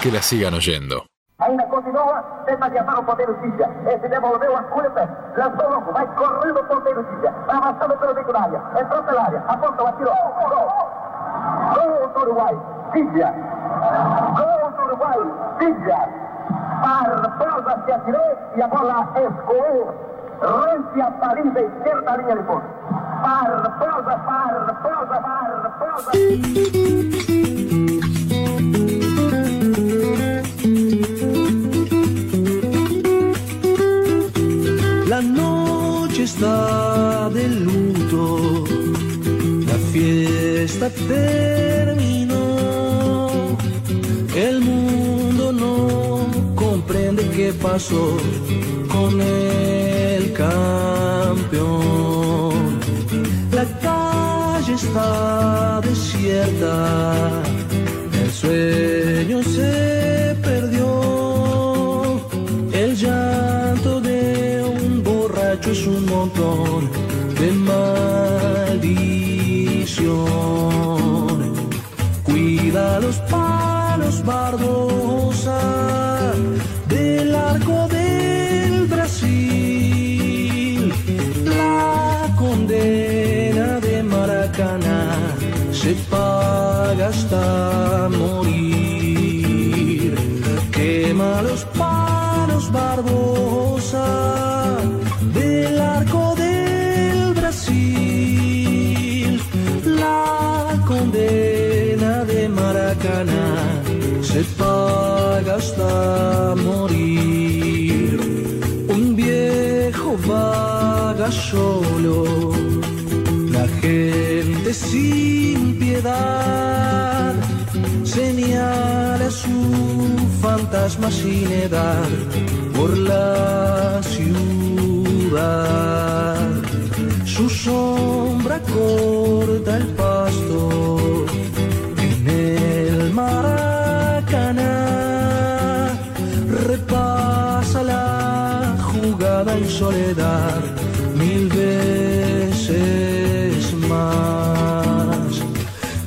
que la sigan oyendo. Ainda continua, tenta adiantar o ponteiro Cícia. Esse devolveu as curtas, lançou longo, vai correndo o ponteiro Cícia. Vai avançando pelo bico da área, entrou pela área, apontou, atirou. Gol! Gol do Uruguai, Cícia. Gol do Uruguai, Cícia. Barbosa se atirou e a bola escoou. Rente a Paris da esquerda, linha de fundo. Barbosa, Barbosa, Barbosa. Terminó. El mundo no comprende qué pasó con el campeón. La calle está desierta, el sueño se perdió. El llanto de un borracho es un montón Cuida los palos, Barbosa, del arco del Brasil. La condena de Maracaná se paga hasta morir. Quema los morir. Un viejo vaga solo, la gente sin piedad señala su fantasma sin edad por la ciudad. Su sombra corta el pasto en el Maracaná. Repasa la jugada en soledad mil veces más.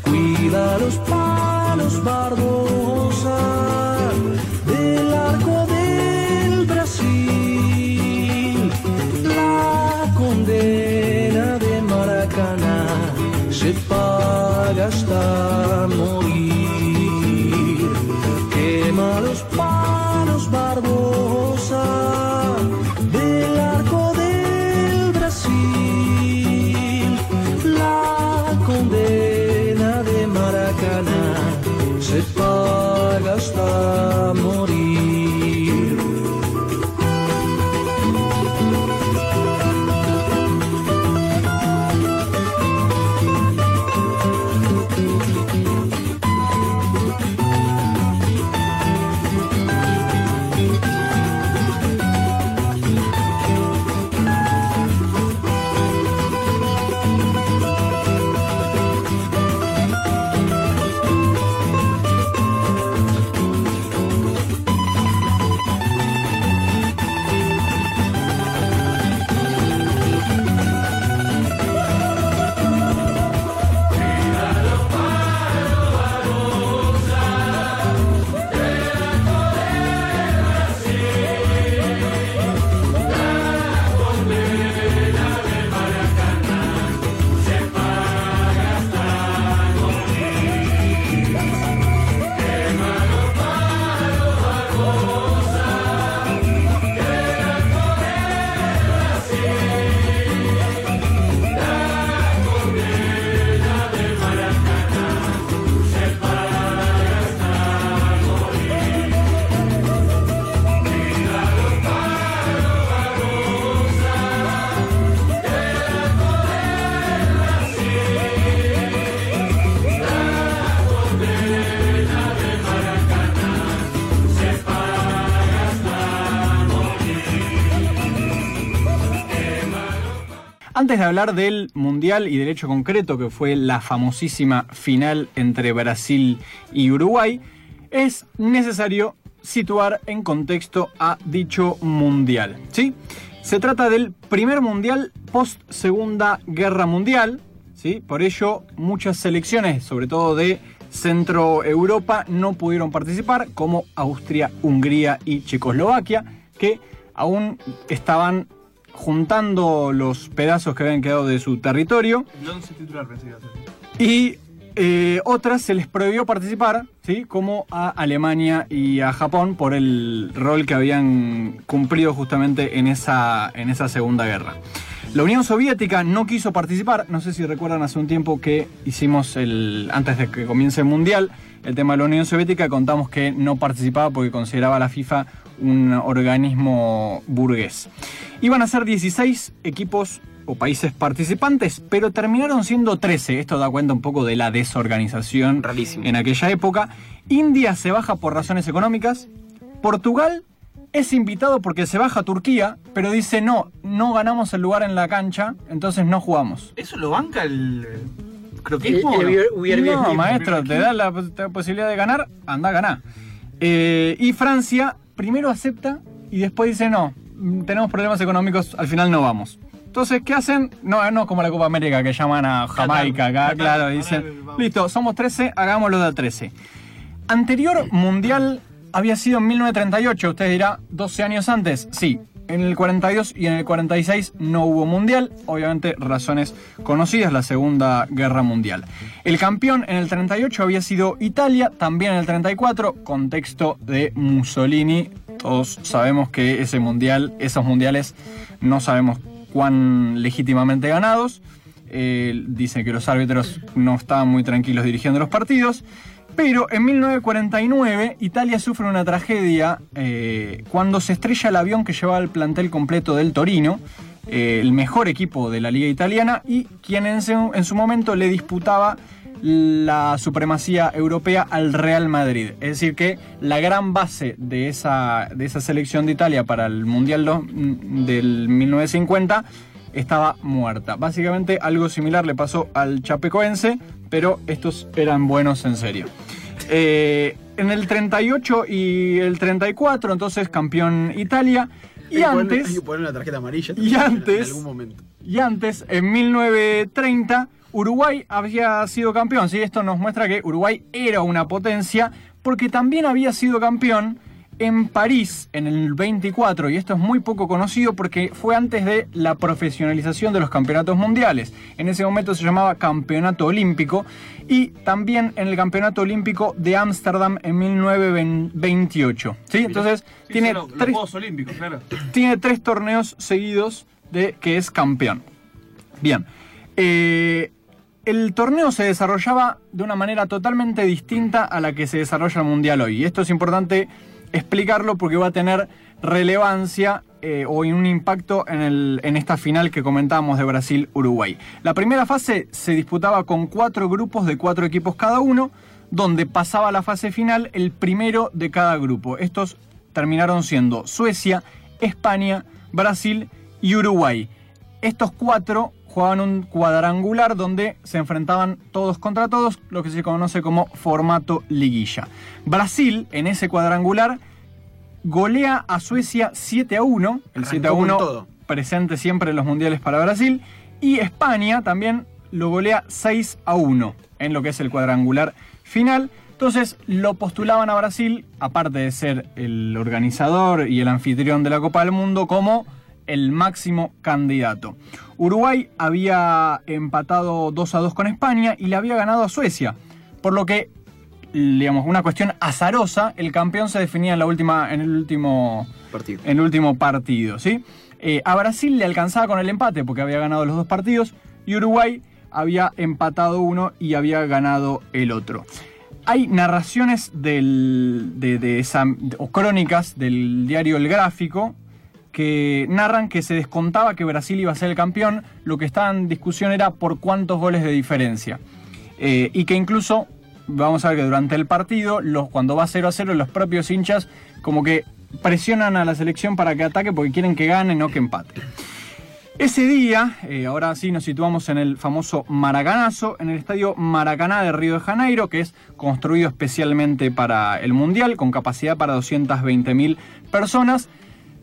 Cuida los palos, Barbosa, del arco del Brasil. La condena de Maracaná se paga hasta morir. Quema los palos, Antes de hablar del Mundial y del hecho concreto que fue la famosísima final entre Brasil y Uruguay, es necesario situar en contexto a dicho Mundial. ¿sí? Se trata del primer Mundial post Segunda Guerra Mundial, ¿sí? por ello muchas selecciones, sobre todo de Centro Europa no pudieron participar, como Austria, Hungría y Checoslovaquia, que aún estaban juntando los pedazos que habían quedado de su territorio. El 11 titular pensé que iba a ser. Y eh, otras se les prohibió participar, ¿sí? como a Alemania y a Japón, por el rol que habían cumplido justamente en esa, en esa Segunda Guerra. La Unión Soviética no quiso participar, no sé si recuerdan hace un tiempo que hicimos el, antes de que comience el Mundial, el tema de la Unión Soviética, contamos que no participaba porque consideraba a la FIFA un organismo burgués. Iban a ser 16 equipos o países participantes, pero terminaron siendo 13. Esto da cuenta un poco de la desorganización Rarísimo. en aquella época. India se baja por razones económicas. Portugal es invitado porque se baja a Turquía, pero dice no, no ganamos el lugar en la cancha, entonces no jugamos. ¿Eso lo banca el eh, El, no? Maestro, te da la, pos- la posibilidad de ganar, anda a ganar. Eh, y Francia primero acepta y después dice no, mm, tenemos problemas económicos, al final no vamos. Entonces, ¿qué hacen? No, no como la Copa América que llaman a Jamaica acá, Qatar, claro, Qatar, dicen, listo, somos 13, hagámoslo de a 13. Anterior mundial había sido en 1938, usted dirá, 12 años antes, sí. En el 42 y en el 46 no hubo mundial, obviamente razones conocidas, la Segunda Guerra Mundial. El campeón en el 38 había sido Italia, también en el 34, contexto de Mussolini. Todos sabemos que ese mundial, esos mundiales no sabemos cuán legítimamente ganados. Eh, dice que los árbitros no estaban muy tranquilos dirigiendo los partidos. Pero en 1949 Italia sufre una tragedia eh, cuando se estrella el avión que llevaba el plantel completo del Torino, eh, el mejor equipo de la liga italiana y quien en su, en su momento le disputaba la supremacía europea al Real Madrid. Es decir, que la gran base de esa, selección de Italia para el Mundial do- del 1950 estaba muerta. Básicamente algo similar le pasó al Chapecoense, pero estos eran buenos en serio. Eh, en el 38 y el 34, entonces campeón Italia. Y Hay antes... Hay que poner una tarjeta amarilla. Y antes- En algún momento. Y antes, en 1930, Uruguay había sido campeón. ¿sí? Esto nos muestra que Uruguay era una potencia porque también había sido campeón en París en el 24. Y esto es muy poco conocido porque fue antes de la profesionalización de los campeonatos mundiales. En ese momento se llamaba Campeonato Olímpico. Y también en el Campeonato Olímpico de Ámsterdam en 1928. ¿sí? Entonces, Sí, tiene los, tres Olímpicos, claro. tiene tres torneos seguidos de que es campeón. Bien. Eh, el torneo se desarrollaba de una manera totalmente distinta a la que se desarrolla el Mundial hoy. Y esto es importante explicarlo porque va a tener relevancia eh, o un impacto en, el- en esta final que comentábamos de Brasil-Uruguay. La primera fase se disputaba con cuatro grupos de cuatro equipos cada uno, donde pasaba a la fase final el primero de cada grupo. Estos terminaron siendo Suecia, España, Brasil y Uruguay. Estos cuatro jugaban un cuadrangular donde se enfrentaban todos contra todos, lo que se conoce como formato liguilla. Brasil, en ese cuadrangular, golea a Suecia 7 a 1, el Arrancó 7 a con 1 todo. presente siempre en los mundiales para Brasil, y España también lo golea 6 a 1 en lo que es el cuadrangular final. Entonces lo postulaban a Brasil, aparte de ser el organizador y el anfitrión de la Copa del Mundo, como el máximo candidato. Uruguay había empatado 2 a 2 con España y le había ganado a Suecia, por lo que, digamos, una cuestión azarosa, el campeón se definía en, la última, en el último Partido. en el último partido, ¿sí? Eh, a Brasil le alcanzaba con el empate porque había ganado los dos partidos y Uruguay había empatado uno y había ganado el otro. Hay narraciones del, de, de esa, o crónicas del diario El Gráfico que narran que se descontaba que Brasil iba a ser el campeón, lo que estaba en discusión era por cuántos goles de diferencia. Eh, y que incluso, vamos a ver que durante el partido, los, cuando va 0 a 0, los propios hinchas como que presionan a la selección para que ataque porque quieren que gane, no que empate. Ese día, eh, ahora sí nos situamos en el famoso Maracanazo, en el estadio Maracaná de Río de Janeiro, que es construido especialmente para el Mundial, con capacidad para 220.000 personas.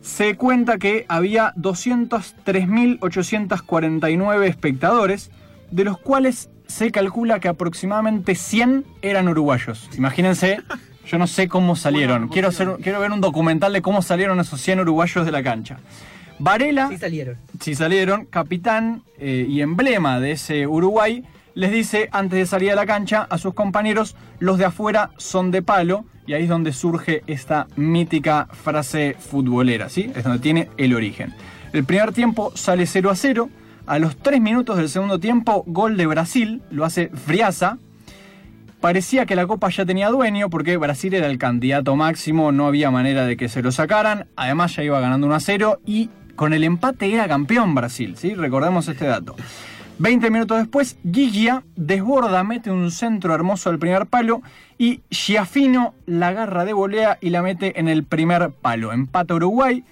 Se cuenta que había 203.849 espectadores, de los cuales se calcula que aproximadamente 100 eran uruguayos. Imagínense, yo no sé cómo salieron. Quiero, hacer, quiero ver un documental de cómo salieron esos 100 uruguayos de la cancha. Varela, Sí salieron. si salieron, capitán eh, y emblema de ese Uruguay, les dice antes de salir a la cancha a sus compañeros, los de afuera son de palo, y ahí es donde surge esta mítica frase futbolera, ¿sí? Es donde tiene el origen. El primer tiempo sale 0 a 0, a los 3 minutos del segundo tiempo, gol de Brasil, lo hace Friaza, Parecía que la copa ya tenía dueño porque Brasil era el candidato máximo, no había manera de que se lo sacaran, además ya iba ganando 1 a 0 y con el empate era campeón Brasil, ¿sí? Recordemos este dato. 20 minutos después, Gigia desborda, mete un centro hermoso al primer palo y Giafino la agarra de volea y la mete en el primer palo. Empata Uruguay,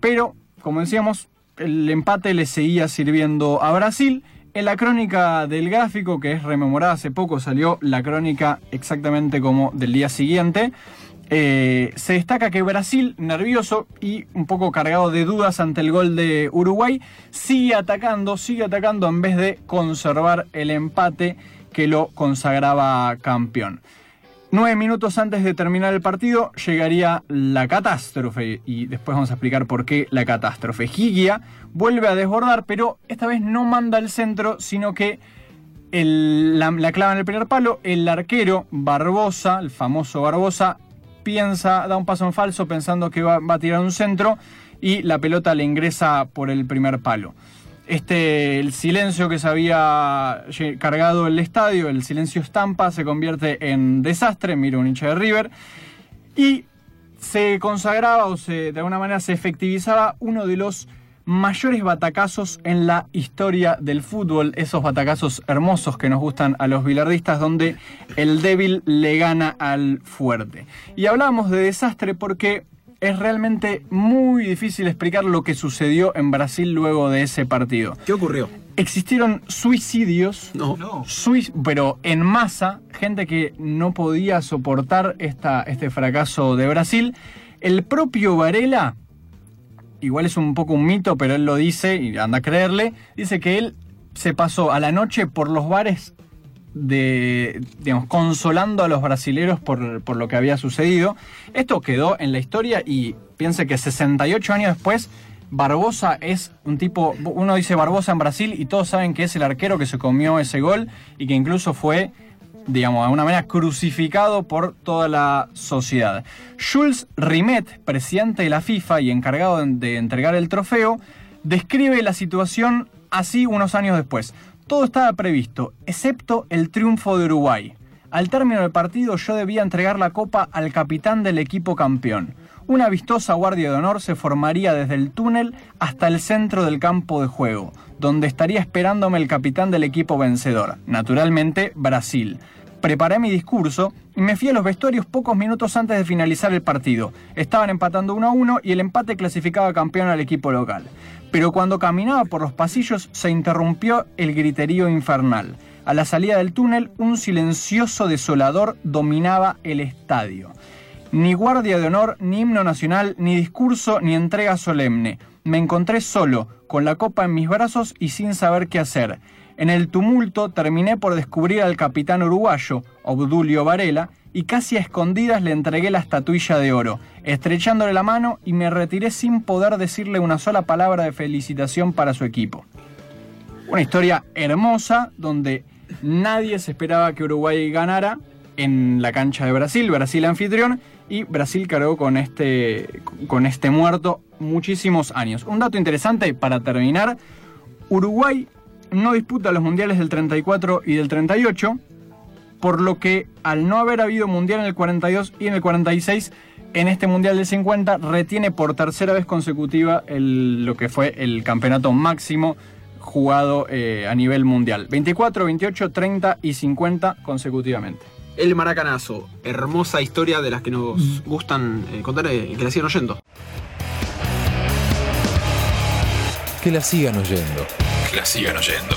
pero como decíamos, el empate le seguía sirviendo a Brasil. En la crónica del gráfico, que es rememorada hace poco, salió la crónica exactamente como del día siguiente. Eh, se destaca que Brasil, nervioso y un poco cargado de dudas ante el gol de Uruguay, sigue atacando, sigue atacando en vez de conservar el empate que lo consagraba campeón. Nueve minutos antes de terminar el partido llegaría la catástrofe y después vamos a explicar por qué la catástrofe. Gigia vuelve a desbordar, pero esta vez no manda al centro, sino que la, la clava en el primer palo. El arquero Barbosa, el famoso Barbosa, piensa, da un paso en falso pensando que va, a tirar un centro y la pelota le ingresa por el primer palo. Este, el silencio que se había cargado el estadio, el silencio estampa, se convierte en desastre, mira un hincha de River, y se consagraba o se, de alguna manera se efectivizaba uno de los mayores batacazos en la historia del fútbol, esos batacazos hermosos que nos gustan a los bilardistas, donde el débil le gana al fuerte. Y hablábamos de desastre porque es realmente muy difícil explicar lo que sucedió en Brasil luego de ese partido. ¿Qué ocurrió? Existieron suicidios, No. Pero en masa, gente que no podía soportar esta, este fracaso de Brasil. El propio Varela, igual es un poco un mito, pero él lo dice, y anda a creerle, dice que él se pasó a la noche por los bares de, digamos, consolando a los brasileros por, por lo que había sucedido. Esto quedó en la historia y piense que 68 años después, Barbosa es un tipo, uno dice Barbosa en Brasil y todos saben que es el arquero que se comió ese gol y que incluso fue, digamos, de alguna manera crucificado por toda la sociedad. Jules Rimet, presidente de la FIFA y encargado de, entregar el trofeo, describe la situación así unos años después. Todo estaba previsto, excepto el triunfo de Uruguay. Al término del partido yo debía entregar la copa al capitán del equipo campeón. Una vistosa guardia de honor se formaría desde el túnel hasta el centro del campo de juego, donde estaría esperándome el capitán del equipo vencedor, naturalmente Brasil. Preparé mi discurso y me fui a los vestuarios pocos minutos antes de finalizar el partido. Estaban empatando 1 a 1 y el empate clasificaba campeón al equipo local. Pero cuando caminaba por los pasillos se interrumpió el griterío infernal. A la salida del túnel, un silencioso desolador dominaba el estadio. Ni guardia de honor, ni himno nacional, ni discurso, ni entrega solemne. Me encontré solo, con la copa en mis brazos y sin saber qué hacer. En el tumulto terminé por descubrir al capitán uruguayo, Obdulio Varela, y casi a escondidas le entregué la estatuilla de oro, estrechándole la mano y me retiré sin poder decirle una sola palabra de felicitación para su equipo. Una historia hermosa donde nadie se esperaba que Uruguay ganara en la cancha de Brasil, Brasil anfitrión, y Brasil cargó con este, con este muerto muchísimos años. Un dato interesante para terminar, Uruguay no disputa los mundiales del 34 y del 38, por lo que al no haber habido mundial en el 42 y en el 46, en este mundial del 50 retiene por tercera vez consecutiva lo que fue el campeonato máximo jugado eh, a nivel mundial. 24, 28, 30 y 50 consecutivamente. El maracanazo. Hermosa historia de las que nos gustan eh, contar eh, que la sigan oyendo. Que la sigan oyendo. Que la sigan oyendo.